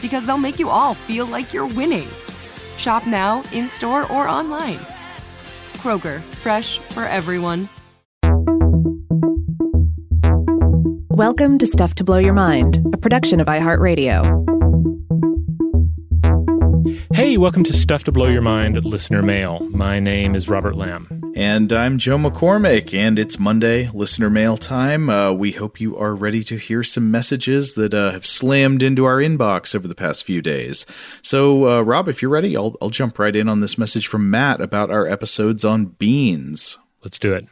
because they'll make you all feel like you're winning. Shop now, in store, or online. Kroger, fresh for everyone. Welcome to Stuff to Blow Your Mind, a production of iHeartRadio. Hey, welcome to Stuff to Blow Your Mind listener mail. My name is Robert Lamb. And I'm Joe McCormick, and it's Monday, listener mail time. Uh, we hope you are ready to hear some messages that uh, have slammed into our inbox over the past few days. So, uh, Rob, if you're ready, I'll, I'll jump right in on this message from Matt about our episodes on beans. Let's do it.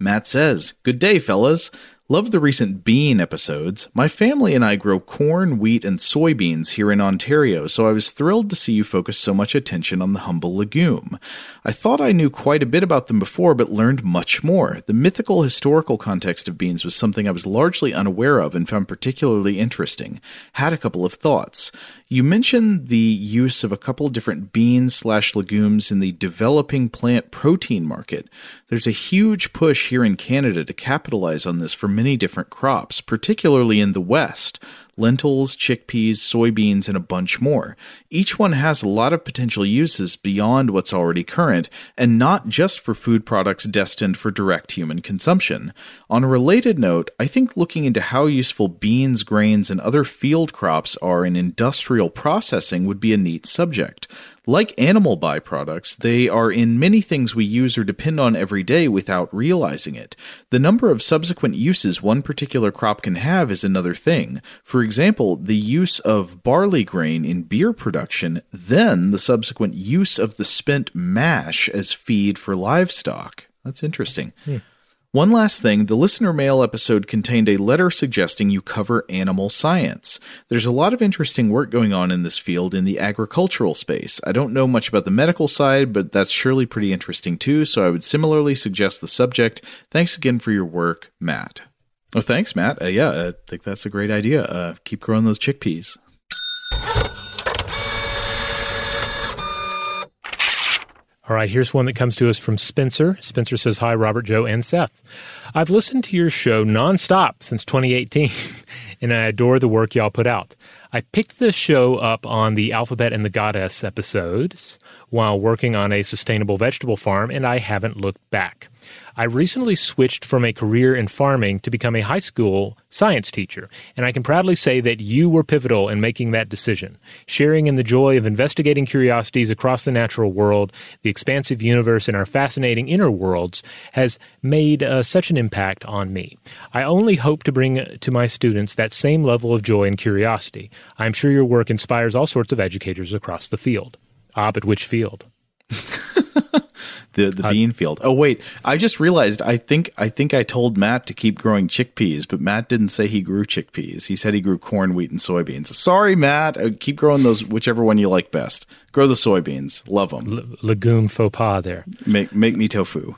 Matt says, Good day, fellas. Love the recent bean episodes. My family and I grow corn, wheat, and soybeans here in Ontario, so I was thrilled to see you focus so much attention on the humble legume. I thought I knew quite a bit about them before, but learned much more. The mythical historical context of beans was something I was largely unaware of and found particularly interesting. Had a couple of thoughts. You mentioned the use of a couple different beans slash legumes in the developing plant protein market. There's a huge push here in Canada to capitalize on this for many different crops, particularly in the West lentils, chickpeas, soybeans, and a bunch more. Each one has a lot of potential uses beyond what's already current, and not just for food products destined for direct human consumption. On a related note, I think looking into how useful beans, grains, and other field crops are in industrial processing would be a neat subject. Like animal byproducts, they are in many things we use or depend on every day without realizing it. The number of subsequent uses one particular crop can have is another thing. For example, the use of barley grain in beer production, then the subsequent use of the spent mash as feed for livestock. That's interesting. Hmm. One last thing the listener mail episode contained a letter suggesting you cover animal science. There's a lot of interesting work going on in this field in the agricultural space. I don't know much about the medical side, but that's surely pretty interesting too, so I would similarly suggest the subject. Thanks again for your work, Matt. Oh, thanks, Matt. Uh, yeah, I think that's a great idea. Uh, keep growing those chickpeas. All right, here's one that comes to us from Spencer. Spencer says, Hi, Robert, Joe, and Seth. I've listened to your show nonstop since 2018, and I adore the work y'all put out. I picked the show up on the Alphabet and the Goddess episodes while working on a sustainable vegetable farm, and I haven't looked back. I recently switched from a career in farming to become a high school science teacher, and I can proudly say that you were pivotal in making that decision. Sharing in the joy of investigating curiosities across the natural world, the expansive universe, and our fascinating inner worlds has made uh, such an impact on me. I only hope to bring to my students that same level of joy and curiosity. I'm sure your work inspires all sorts of educators across the field. Ah, but which field? the the bean field. Oh wait, I just realized. I think I think I told Matt to keep growing chickpeas, but Matt didn't say he grew chickpeas. He said he grew corn, wheat, and soybeans. Sorry, Matt. Uh, keep growing those, whichever one you like best. Grow the soybeans. Love them. L- legume faux pas there. Make make me tofu.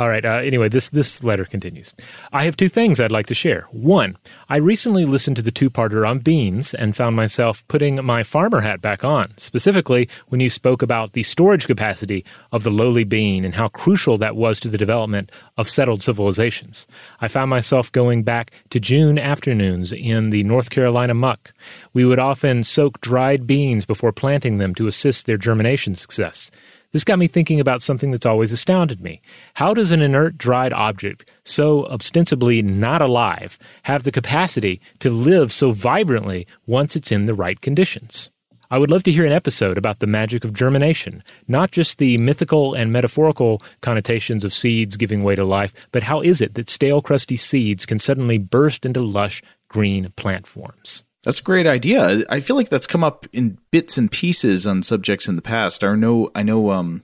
All right. Uh, anyway, this this letter continues. I have two things I'd like to share. One, I recently listened to the two-parter on beans and found myself putting my farmer hat back on. Specifically, when you spoke about the storage capacity of the lowly bean and how crucial that was to the development of settled civilizations. I found myself going back to June afternoons in the North Carolina muck. We would often soak dried beans before planting them to assist their germination success. This got me thinking about something that's always astounded me. How does an inert, dried object, so ostensibly not alive, have the capacity to live so vibrantly once it's in the right conditions? I would love to hear an episode about the magic of germination, not just the mythical and metaphorical connotations of seeds giving way to life, but how is it that stale, crusty seeds can suddenly burst into lush, green plant forms? That's a great idea. I feel like that's come up in bits and pieces on subjects in the past. I know I know um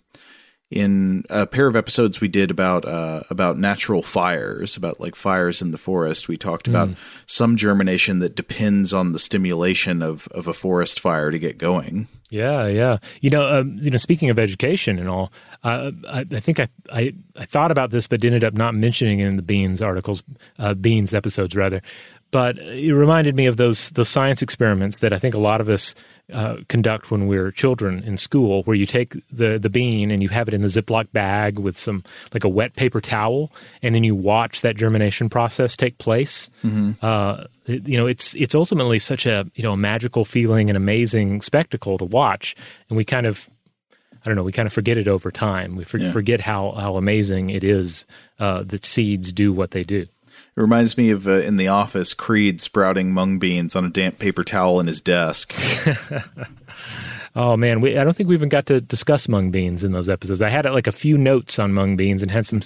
in a pair of episodes we did about uh, about natural fires, about like fires in the forest. We talked about mm. some germination that depends on the stimulation of of a forest fire to get going. Yeah, yeah. You know, uh, you know. Speaking of education and all, uh, I, I, think I, I, I thought about this, but ended up not mentioning it in the beans articles, uh, beans episodes rather but it reminded me of those those science experiments that I think a lot of us uh, conduct when we're children in school, where you take the the bean and you have it in the Ziploc bag with some like a wet paper towel, and then you watch that germination process take place. Mm-hmm. Uh, it, you know, it's it's ultimately such a you know a magical feeling, and amazing spectacle to watch, and we kind of I don't know, we kind of forget it over time. We for, yeah. forget how how amazing it is uh, that seeds do what they do. It reminds me of uh, in the office, Creed sprouting mung beans on a damp paper towel in his desk. oh man, we, I don't think we even got to discuss mung beans in those episodes. I had like a few notes on mung beans and had some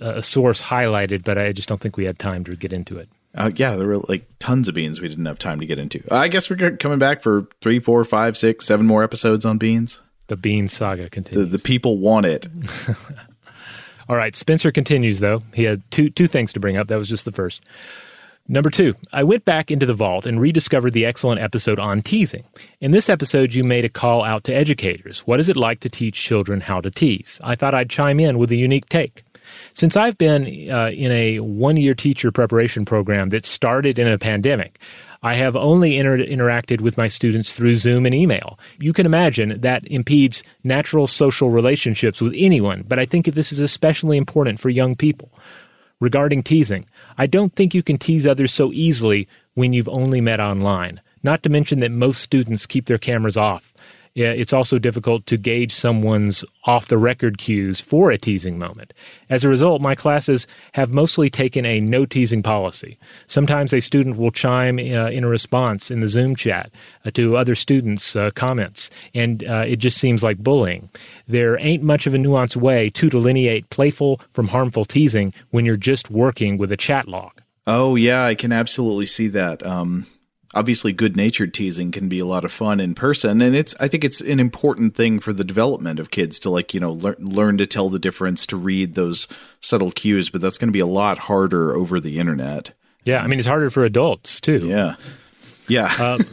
uh, source highlighted, but I just don't think we had time to get into it. Uh, yeah, there were like tons of beans we didn't have time to get into. I guess we're coming back for three, four, five, six, seven more episodes on beans. The bean saga continues. The, the people want it. All right, Spencer continues though. He had two two things to bring up. That was just the first. Number two, I went back into the vault and rediscovered the excellent episode on teasing. In this episode, you made a call out to educators. What is it like to teach children how to tease? I thought I'd chime in with a unique take. Since I've been uh, in a one year teacher preparation program that started in a pandemic, I have only inter- interacted with my students through Zoom and email. You can imagine that impedes natural social relationships with anyone, but I think this is especially important for young people. Regarding teasing, I don't think you can tease others so easily when you've only met online. Not to mention that most students keep their cameras off it's also difficult to gauge someone's off the record cues for a teasing moment. As a result, my classes have mostly taken a no teasing policy. Sometimes a student will chime uh, in a response in the Zoom chat uh, to other students' uh, comments, and uh, it just seems like bullying. There ain't much of a nuanced way to delineate playful from harmful teasing when you're just working with a chat log. Oh, yeah, I can absolutely see that. Um, obviously good natured teasing can be a lot of fun in person and it's i think it's an important thing for the development of kids to like you know learn learn to tell the difference to read those subtle cues but that's going to be a lot harder over the internet yeah i mean it's harder for adults too yeah yeah um,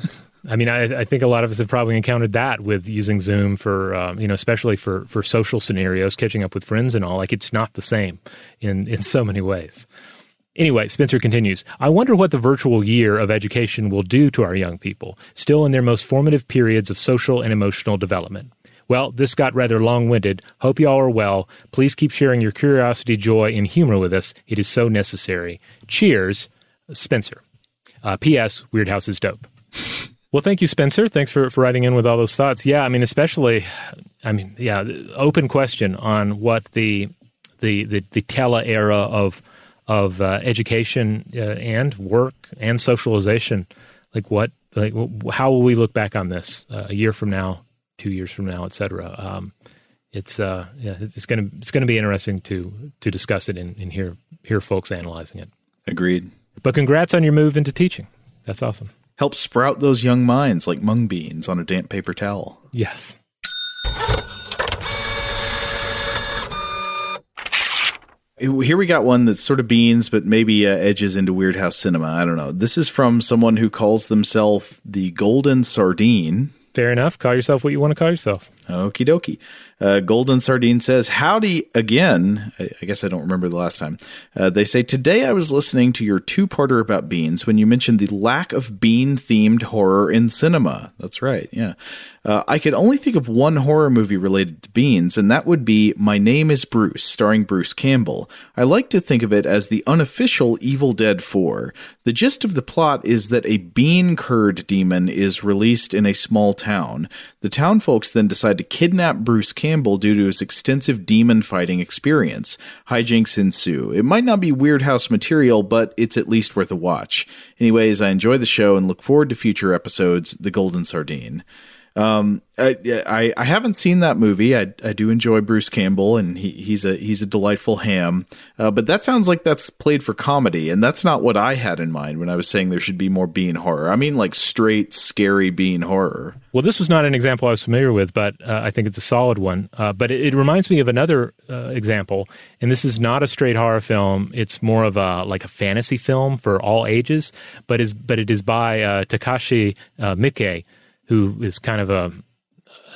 I mean, I, I, think a lot of us have probably encountered that with using Zoom for, um, you know, especially for, for social scenarios, catching up with friends and all. Like, it's not the same in, in so many ways. Anyway, Spencer continues I wonder what the virtual year of education will do to our young people, still in their most formative periods of social and emotional development. Well, this got rather long winded. Hope you all are well. Please keep sharing your curiosity, joy, and humor with us. It is so necessary. Cheers, Spencer. Uh, P.S. Weird House is dope. Well, thank you, Spencer. Thanks for, for writing in with all those thoughts. Yeah, I mean, especially, I mean, yeah, open question on what the the the, the Tella era of of uh, education uh, and work and socialization. Like what? Like how will we look back on this uh, a year from now, two years from now, et cetera? Um, it's uh, yeah, it's gonna it's gonna be interesting to to discuss it and, and hear hear folks analyzing it. Agreed. But congrats on your move into teaching. That's awesome. Help sprout those young minds like mung beans on a damp paper towel. Yes. Here we got one that's sort of beans, but maybe uh, edges into Weird House cinema. I don't know. This is from someone who calls themselves the Golden Sardine. Fair enough. Call yourself what you want to call yourself. Okie dokie. Uh, Golden Sardine says, Howdy again. I, I, guess I don't remember the last time. Uh, they say, Today I was listening to your two parter about beans when you mentioned the lack of bean themed horror in cinema. That's right. Yeah. Uh, I could only think of one horror movie related to beans, and that would be My Name is Bruce, starring Bruce Campbell. I like to think of it as the unofficial Evil Dead 4. The gist of the plot is that a bean curd demon is released in a small town. The town folks then decide to kidnap Bruce Campbell due to his extensive demon fighting experience. Hijinks ensue. It might not be Weird House material, but it's at least worth a watch. Anyways, I enjoy the show and look forward to future episodes. The Golden Sardine. Um, I, I, I haven't seen that movie. I I do enjoy Bruce Campbell, and he, he's a he's a delightful ham. Uh, but that sounds like that's played for comedy, and that's not what I had in mind when I was saying there should be more bean horror. I mean, like straight scary bean horror. Well, this was not an example I was familiar with, but uh, I think it's a solid one. Uh, but it, it, reminds me of another uh, example, and this is not a straight horror film. It's more of a like a fantasy film for all ages, but is but it is by uh, Takashi uh, Miike who is kind of a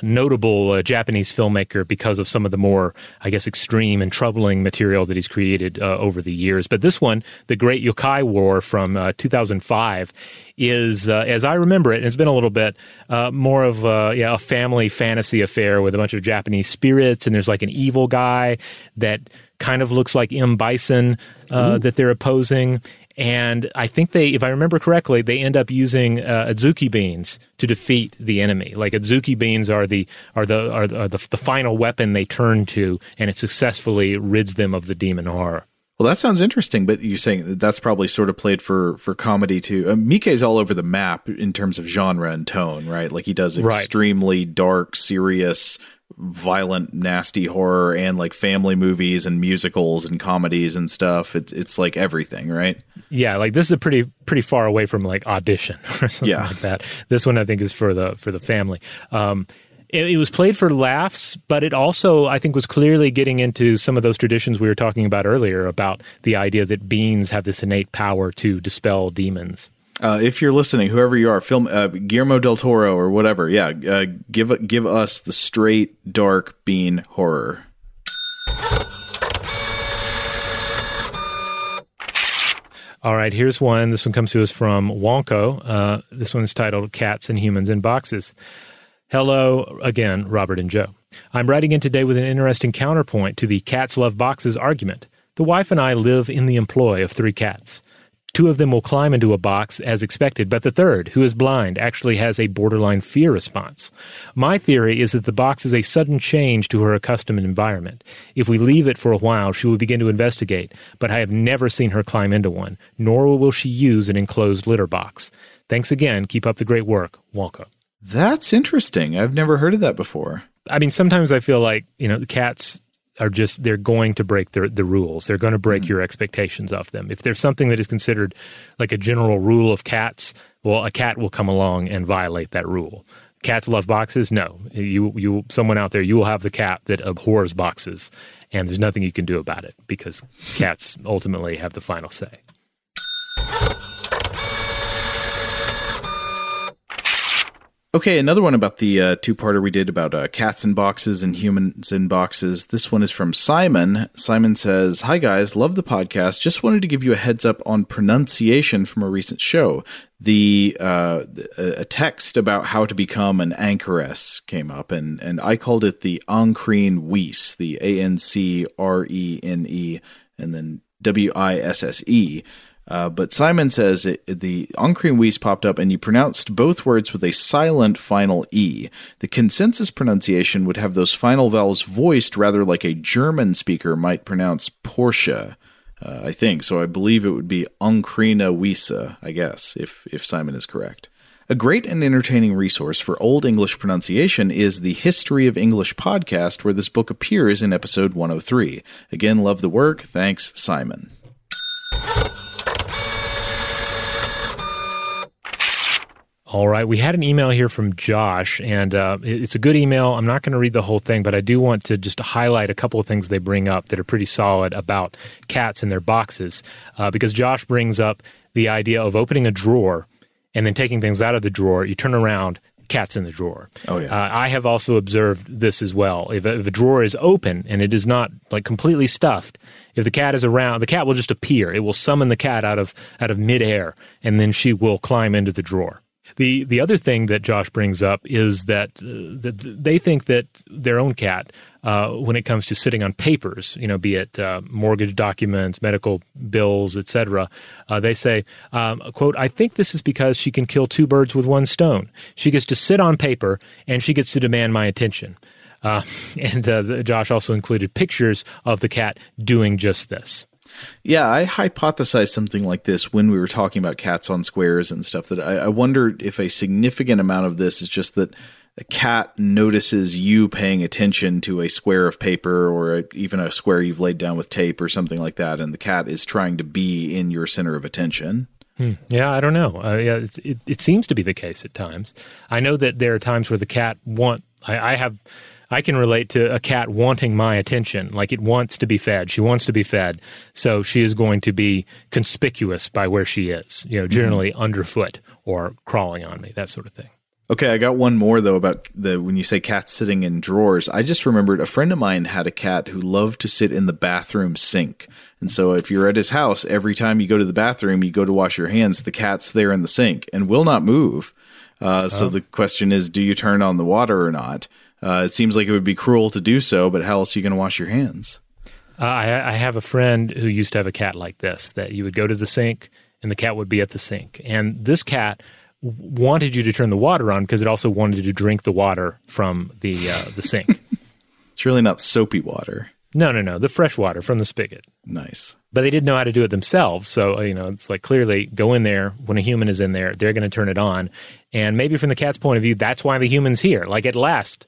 notable uh, Japanese filmmaker because of some of the more, I guess, extreme and troubling material that he's created uh, over the years. But this one, The Great Yokai War from uh, 2005, is, uh, as I remember it, and it's been a little bit, uh, more of a, yeah, a family fantasy affair with a bunch of Japanese spirits, and there's like an evil guy that kind of looks like M. Bison uh, that they're opposing. And I think they, if I remember correctly, they end up using uh, adzuki beans to defeat the enemy. Like adzuki beans are the are the are, the, are the, the final weapon they turn to, and it successfully rids them of the demon horror. Well, that sounds interesting, but you're saying that that's probably sort of played for for comedy too. Uh, Miike's all over the map in terms of genre and tone, right? Like he does extremely right. dark, serious, violent, nasty horror, and like family movies and musicals and comedies and stuff. It's it's like everything, right? Yeah, like this is a pretty pretty far away from like audition or something yeah. like that. This one I think is for the for the family. Um, it, it, was played for laughs, but it also I think was clearly getting into some of those traditions we were talking about earlier about the idea that beans have this innate power to dispel demons. Uh, if you're listening, whoever you are, film uh, Guillermo del Toro or whatever, yeah, uh, give give us the straight dark bean horror. All right, here's one. This one comes to us from Wonko. Uh, this one is titled Cats and Humans in Boxes. Hello again, Robert and Joe. I'm writing in today with an interesting counterpoint to the cats love boxes argument. The wife and I live in the employ of three cats. Two of them will climb into a box as expected, but the third, who is blind, actually has a borderline fear response. My theory is that the box is a sudden change to her accustomed environment. If we leave it for a while, she will begin to investigate, but I have never seen her climb into one, nor will she use an enclosed litter box. Thanks again. Keep up the great work. Wonko. That's interesting. I've never heard of that before. I mean, sometimes I feel like, you know, cats are just they're going to break the the rules. They're going to break mm-hmm. your expectations of them. If there's something that is considered like a general rule of cats, well, a cat will come along and violate that rule. Cats love boxes. No, you you someone out there you will have the cat that abhors boxes, and there's nothing you can do about it because cats ultimately have the final say. Okay, another one about the uh, two-parter we did about uh, cats in boxes and humans in boxes. This one is from Simon. Simon says, "Hi guys, love the podcast. Just wanted to give you a heads up on pronunciation from a recent show. The uh, a text about how to become an anchoress came up, and and I called it the Ancrene Wisse, the A N C R E N E, and then W I S S E." Uh, but Simon says it, the Ancrene popped up and you pronounced both words with a silent final E. The consensus pronunciation would have those final vowels voiced rather like a German speaker might pronounce Porsche. Uh, I think so. I believe it would be Onkrina Wisa, I guess, if if Simon is correct. A great and entertaining resource for Old English pronunciation is the History of English podcast, where this book appears in episode 103. Again, love the work. Thanks, Simon. All right. We had an email here from Josh, and uh, it's a good email. I'm not going to read the whole thing, but I do want to just highlight a couple of things they bring up that are pretty solid about cats and their boxes. Uh, because Josh brings up the idea of opening a drawer and then taking things out of the drawer. You turn around, cat's in the drawer. Oh, yeah. Uh, I have also observed this as well. If a, if a drawer is open and it is not like completely stuffed, if the cat is around, the cat will just appear. It will summon the cat out of out of midair, and then she will climb into the drawer. The the other thing that Josh brings up is that uh, that they think that their own cat, uh, when it comes to sitting on papers, you know, be it uh, mortgage documents, medical bills, etc., uh, they say, um, "quote I think this is because she can kill two birds with one stone. She gets to sit on paper and she gets to demand my attention." Uh, and uh, Josh also included pictures of the cat doing just this. Yeah, I hypothesized something like this when we were talking about cats on squares and stuff. That I, I wondered if a significant amount of this is just that a cat notices you paying attention to a square of paper or a, even a square you've laid down with tape or something like that, and the cat is trying to be in your center of attention. Hmm. Yeah, I don't know. Uh, yeah, it, it seems to be the case at times. I know that there are times where the cat want. I, I have I can relate to a cat wanting my attention. Like it wants to be fed. She wants to be fed. So she is going to be conspicuous by where she is, you know, generally mm-hmm. underfoot or crawling on me, that sort of thing. Okay, I got one more though about the when you say cats sitting in drawers. I just remembered a friend of mine had a cat who loved to sit in the bathroom sink. And so if you're at his house, every time you go to the bathroom, you go to wash your hands, the cat's there in the sink and will not move. Uh, so oh. the question is, do you turn on the water or not? Uh, it seems like it would be cruel to do so, but how else are you going to wash your hands? Uh, I, I have a friend who used to have a cat like this that you would go to the sink and the cat would be at the sink. And this cat wanted you to turn the water on because it also wanted to drink the water from the uh, the sink. it's really not soapy water. No, no, no. The fresh water from the spigot. Nice. But they didn't know how to do it themselves. So, you know, it's like clearly go in there when a human is in there, they're going to turn it on. And maybe from the cat's point of view, that's why the human's here. Like at last,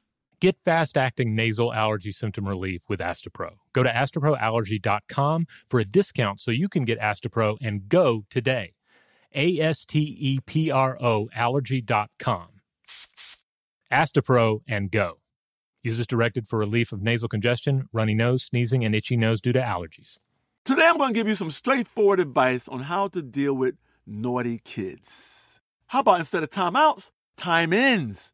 Get fast acting nasal allergy symptom relief with Astepro. Go to asteproallergy.com for a discount so you can get Astepro and go today. A S T E P R O allergy.com. Astepro and go. Use this directed for relief of nasal congestion, runny nose, sneezing, and itchy nose due to allergies. Today I'm going to give you some straightforward advice on how to deal with naughty kids. How about instead of timeouts, time ins?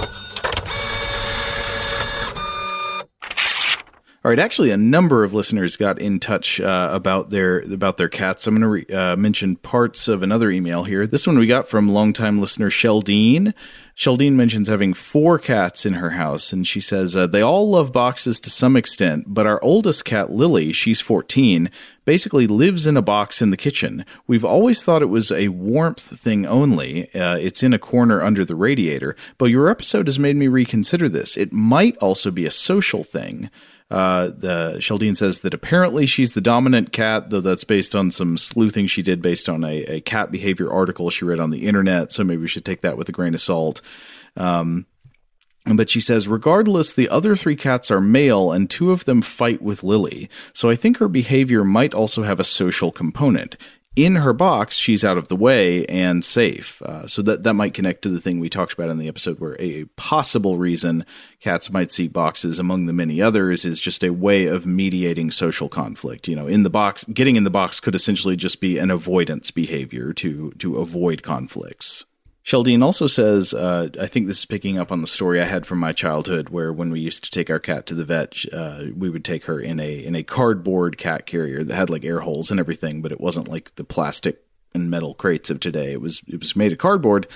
All right, actually, a number of listeners got in touch uh, about their about their cats. I'm going to re- uh, mention parts of another email here. This one we got from longtime listener Sheldine. Sheldine mentions having four cats in her house, and she says uh, they all love boxes to some extent, but our oldest cat, Lily, she's 14, basically lives in a box in the kitchen. We've always thought it was a warmth thing only. Uh, it's in a corner under the radiator, but your episode has made me reconsider this. It might also be a social thing. Uh, the Sheldine says that apparently she's the dominant cat, though that's based on some sleuthing she did based on a, a cat behavior article she read on the internet. So maybe we should take that with a grain of salt. Um, but she says, regardless, the other three cats are male and two of them fight with Lily. So I think her behavior might also have a social component in her box, she's out of the way and safe. Uh, so that that might connect to the thing we talked about in the episode, where a possible reason cats might seek boxes, among the many others, is just a way of mediating social conflict. You know, in the box, getting in the box could essentially just be an avoidance behavior to to avoid conflicts. Sheldine also says, uh, I think this is picking up on the story I had from my childhood, where when we used to take our cat to the vet, uh, we would take her in a in a cardboard cat carrier that had like air holes and everything, but it wasn't like the plastic and metal crates of today. It was it was made of cardboard.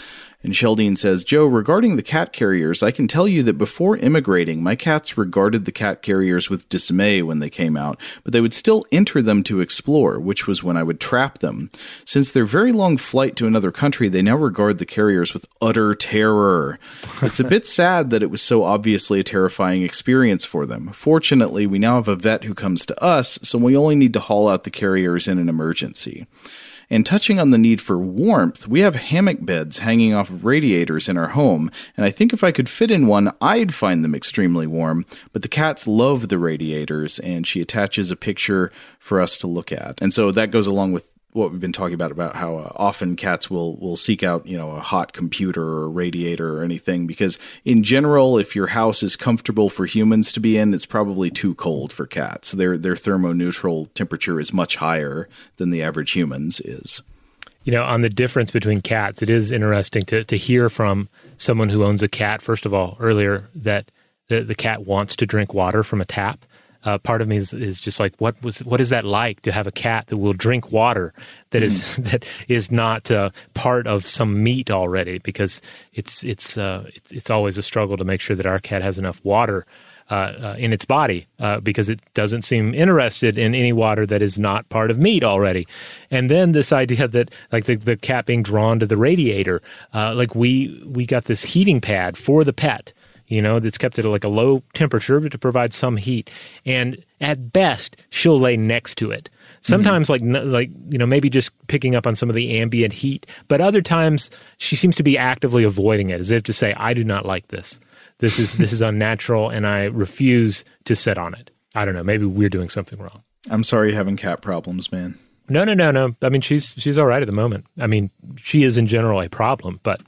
And Sheldine says, Joe, regarding the cat carriers, I can tell you that before immigrating, my cats regarded the cat carriers with dismay when they came out, but they would still enter them to explore, which was when I would trap them. Since their very long flight to another country, they now regard the carriers with utter terror. It's a bit sad that it was so obviously a terrifying experience for them. Fortunately, we now have a vet who comes to us, so we only need to haul out the carriers in an emergency. And touching on the need for warmth, we have hammock beds hanging off of radiators in our home, and I think if I could fit in one, I'd find them extremely warm. But the cats love the radiators, and she attaches a picture for us to look at. And so that goes along with what we've been talking about about how uh, often cats will will seek out you know a hot computer or radiator or anything because in general if your house is comfortable for humans to be in it's probably too cold for cats. Their their thermoneutral temperature is much higher than the average humans is. You know on the difference between cats it is interesting to to hear from someone who owns a cat first of all earlier that the, the cat wants to drink water from a tap uh, part of me is, is just like what was what is that like to have a cat that will drink water that is Mm-hmm. that is not uh, part of some meat already because it's it's, uh, it's it's always a struggle to make sure that our cat has enough water uh, uh, in its body uh, because it doesn't seem interested in any water that is not part of meat already. And then this idea that like the, the cat being drawn to the radiator, uh, like we we got this heating pad for the pet you know, that's kept at like a low temperature but to provide some heat. And at best, she'll lay next to it. Sometimes, like like you know, maybe just picking up on some of the ambient heat, but other times she seems to be actively avoiding it, as if to say, "I do not like this. This is this is unnatural, and I refuse to sit on it." I don't know. Maybe we're doing something wrong. I'm sorry you're having cat problems, man. No, no, no, no. I mean, she's she's all right at the moment. I mean, she is in general a problem, but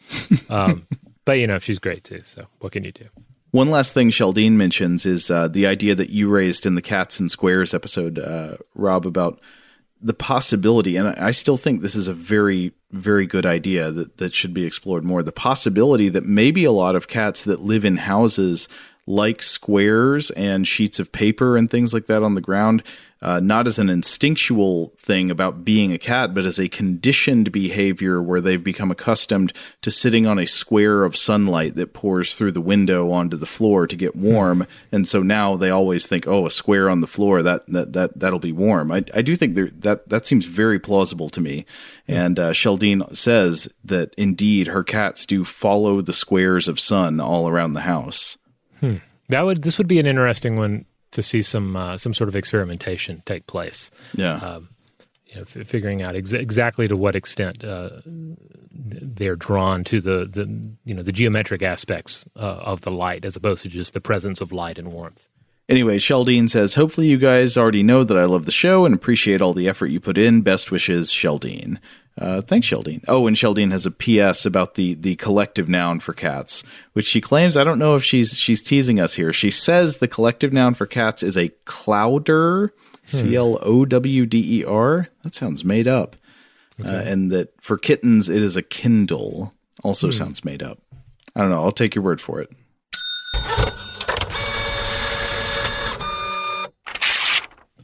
um, but you know, she's great too. So what can you do? One last thing Sheldine mentions is uh, the idea that you raised in the Cats and Squares episode, uh, Rob, about the possibility, and I still think this is a very, very good idea that, that should be explored more. The possibility that maybe a lot of cats that live in houses like squares and sheets of paper and things like that on the ground uh, not as an instinctual thing about being a cat, but as a conditioned behavior where they've become accustomed to sitting on a square of sunlight that pours through the window onto the floor to get warm, mm. and so now they always think, "Oh, a square on the floor that that that that'll be warm." I, I do think there, that that seems very plausible to me. Mm. And uh, Sheldine says that indeed her cats do follow the squares of sun all around the house. Hmm. That would this would be an interesting one to see some uh, some sort of experimentation take place. Yeah. Um, you know, f- figuring out ex- exactly to what extent uh, they're drawn to the, the you know the geometric aspects uh, of the light as opposed to just the presence of light and warmth. Anyway, Sheldine says, Hopefully, you guys already know that I love the show and appreciate all the effort you put in. Best wishes, Sheldine. Uh, thanks, Sheldine. Oh, and Sheldine has a P.S. about the the collective noun for cats, which she claims. I don't know if she's she's teasing us here. She says the collective noun for cats is a clowder, C L O W D E R. That sounds made up. Okay. Uh, and that for kittens it is a kindle. Also hmm. sounds made up. I don't know. I'll take your word for it.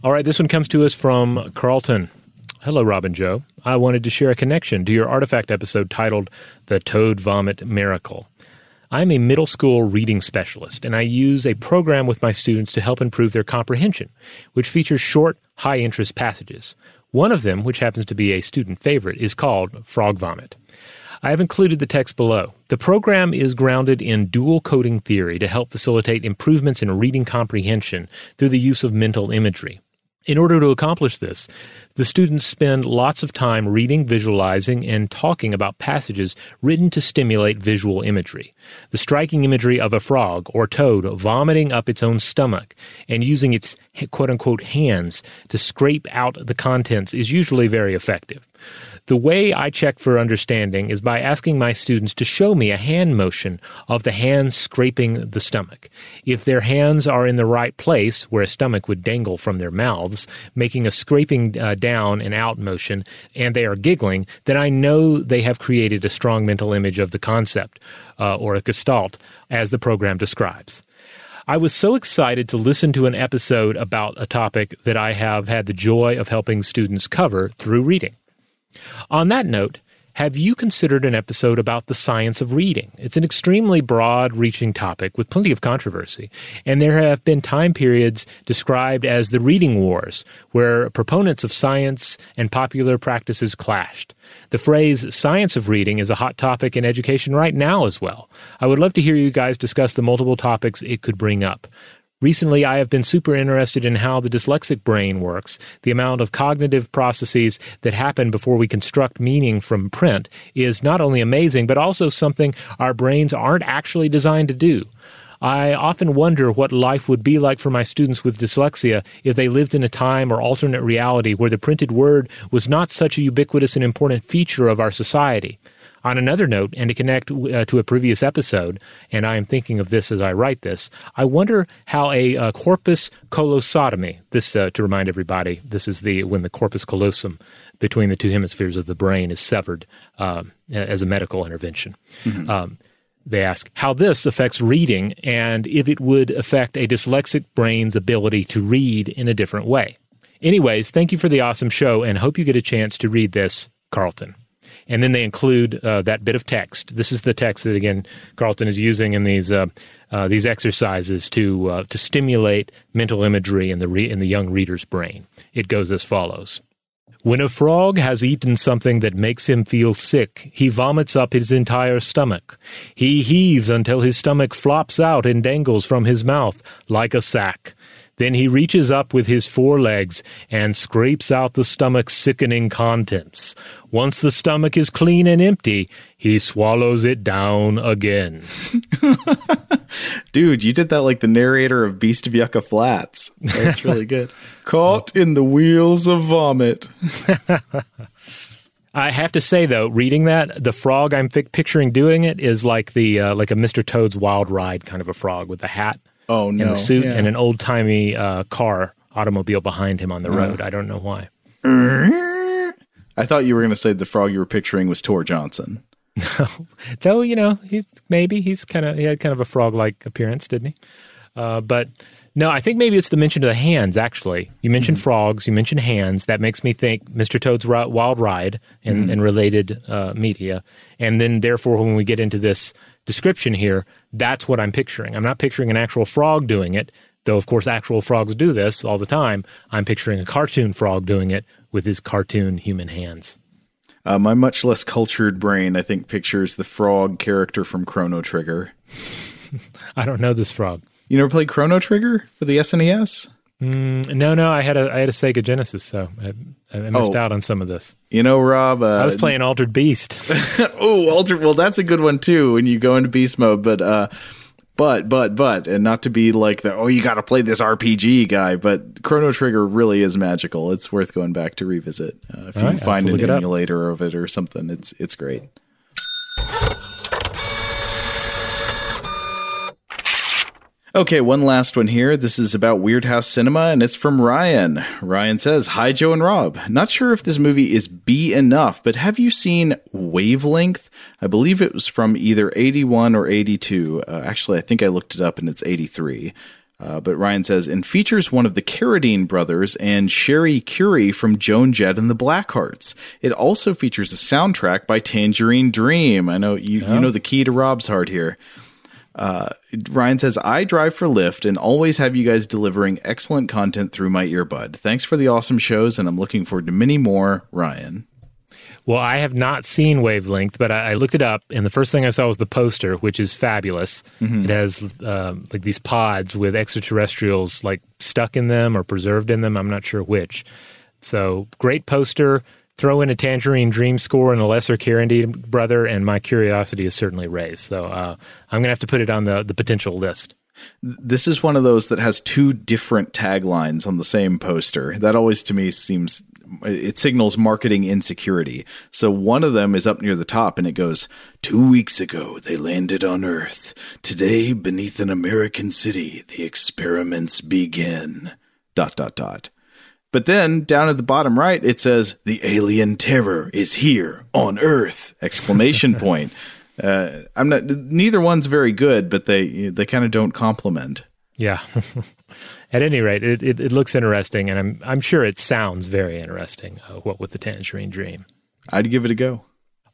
All right, this one comes to us from Carlton. Hello, Robin Joe. I wanted to share a connection to your artifact episode titled The Toad Vomit Miracle. I'm a middle school reading specialist, and I use a program with my students to help improve their comprehension, which features short, high interest passages. One of them, which happens to be a student favorite, is called Frog Vomit. I have included the text below. The program is grounded in dual coding theory to help facilitate improvements in reading comprehension through the use of mental imagery. In order to accomplish this, the students spend lots of time reading, visualizing, and talking about passages written to stimulate visual imagery. The striking imagery of a frog or toad vomiting up its own stomach and using its quote unquote hands to scrape out the contents is usually very effective. The way I check for understanding is by asking my students to show me a hand motion of the hands scraping the stomach. If their hands are in the right place, where a stomach would dangle from their mouths, making a scraping uh, down and out motion, and they are giggling, then I know they have created a strong mental image of the concept, uh, or a gestalt, as the program describes. I was so excited to listen to an episode about a topic that I have had the joy of helping students cover through reading. On that note, have you considered an episode about the science of reading? It's an extremely broad reaching topic with plenty of controversy, and there have been time periods described as the reading wars, where proponents of science and popular practices clashed. The phrase science of reading is a hot topic in education right now as well. I would love to hear you guys discuss the multiple topics it could bring up. Recently, I have been super interested in how the dyslexic brain works. The amount of cognitive processes that happen before we construct meaning from print is not only amazing, but also something our brains aren't actually designed to do. I often wonder what life would be like for my students with dyslexia if they lived in a time or alternate reality where the printed word was not such a ubiquitous and important feature of our society. On another note, and to connect uh, to a previous episode, and I am thinking of this as I write this, I wonder how a uh, corpus callosotomy, this uh, to remind everybody, this is the when the corpus callosum between the two hemispheres of the brain is severed um, as a medical intervention. Mm-hmm. Um, they ask how this affects reading and if it would affect a dyslexic brain's ability to read in a different way. Anyways, thank you for the awesome show and hope you get a chance to read this, Carlton and then they include uh, that bit of text. This is the text that again Carlton is using in these uh, uh, these exercises to uh, to stimulate mental imagery in the re- in the young reader's brain. It goes as follows. When a frog has eaten something that makes him feel sick, he vomits up his entire stomach. He heaves until his stomach flops out and dangles from his mouth like a sack. Then he reaches up with his forelegs and scrapes out the stomach's sickening contents. Once the stomach is clean and empty, he swallows it down again. Dude, you did that like the narrator of Beast of Yucca Flats. That's really good. Caught in the wheels of vomit. I have to say though, reading that, the frog I'm fi- picturing doing it is like the uh, like a Mr. Toad's Wild Ride kind of a frog with a hat Oh no. In a suit Yeah. and an old timey uh, car automobile behind him on the road. I don't know why. I thought you were going to say the frog you were picturing was Tor Johnson. Though you know, he maybe he's kind of he had kind of a frog like appearance, didn't he? Uh, but no, I think maybe it's the mention of the hands. Actually, you mentioned frogs, you mentioned hands. That makes me think Mr. Toad's Wild Ride and, and related uh, media. And then, therefore, when we get into this description here, that's what I'm picturing. I'm not picturing an actual frog doing it, though. Of course, actual frogs do this all the time. I'm picturing a cartoon frog doing it with his cartoon human hands. Uh, my much less cultured brain, I think, pictures the frog character from Chrono Trigger. I don't know this frog. You never played Chrono Trigger for the SNES? No, no, I had a I had a Sega Genesis, so I, I missed Oh. out on some of this. You know, Rob. Uh, I was playing Altered Beast. oh, Altered. Well, that's a good one too when you go into beast mode. But, uh, but, but, but, and not to be like the oh, you got to play this RPG guy. But Chrono Trigger really is magical. It's worth going back to revisit uh, if you All right, find an emulator of it or something. It's it's great. Okay, one last one here. This is about Weird House Cinema, and it's from Ryan. Ryan says, Hi, Joe and Rob. Not sure if this movie is B enough, but have you seen Wavelength? I believe it was from either 81 or 82. Uh, actually, I think I looked it up and it's 83. Uh, but Ryan says, and features one of the Carradine brothers and Cherie Currie from Joan Jett and the Blackhearts. It also features a soundtrack by Tangerine Dream. I know you, you know the key to Rob's heart here. Uh, Ryan says, I drive for Lyft and always have you guys delivering excellent content through my earbud. Thanks for the awesome shows, and I'm looking forward to many more, Ryan. well, I have not seen Wavelength, but I, I looked it up, and the first thing I saw was the poster, which is fabulous. It has um, like these pods with extraterrestrials like stuck in them or preserved in them. I'm not sure which. So great poster. Throw in a Tangerine Dream score and a lesser Carradine brother, and my curiosity is certainly raised. So uh, I'm going to have to put it on the, the potential list. This is one of those that has two different taglines on the same poster. That always to me seems it signals marketing insecurity. So one of them is up near the top and it goes, Two weeks ago they landed on Earth. Today, beneath an American city, the experiments begin. Dot dot dot. But then down at the bottom right, it says, The alien terror is here on Earth! Exclamation point. Uh, I'm not, neither one's very good, but they, they kind of don't complement. Yeah. At any rate, it, it, it looks interesting, and I'm I'm sure it sounds very interesting. Uh, what with the Tangerine Dream? I'd give it a go.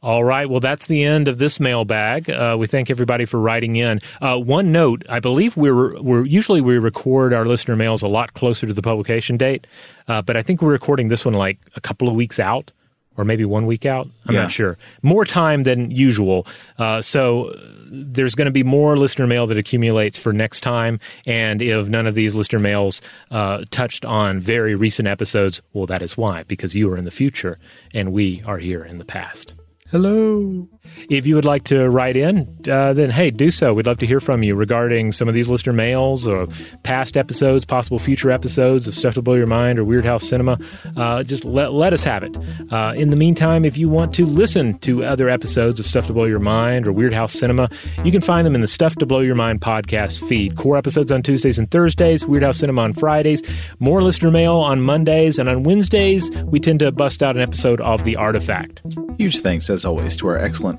All right. Well, that's the end of this mailbag. Uh, we thank everybody for writing in. Uh, one note: I believe we're we're usually we record our listener mails a lot closer to the publication date, uh, but I think we're recording this one like a couple of weeks out, or maybe one week out. I'm Yeah. not sure. More time than usual. Uh, so there's going to be more listener mail that accumulates for next time. And if none of these listener mails uh, touched on very recent episodes, well, that is why because you are in the future and we are here in the past. Hello. If you would like to write in, uh, then hey, do so. We'd love to hear from you regarding some of these listener mails or past episodes, possible future episodes of Stuff to Blow Your Mind or Weird House Cinema. Uh, just let, let us have it. Uh, in the meantime, if you want to listen to other episodes of Stuff to Blow Your Mind or Weird House Cinema, you can find them in the Stuff to Blow Your Mind podcast feed. Core episodes on Tuesdays and Thursdays, Weird House Cinema on Fridays, more listener mail on Mondays, and on Wednesdays, we tend to bust out an episode of The Artifact. Huge thanks, as always, to our excellent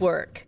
work.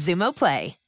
Xumo Play.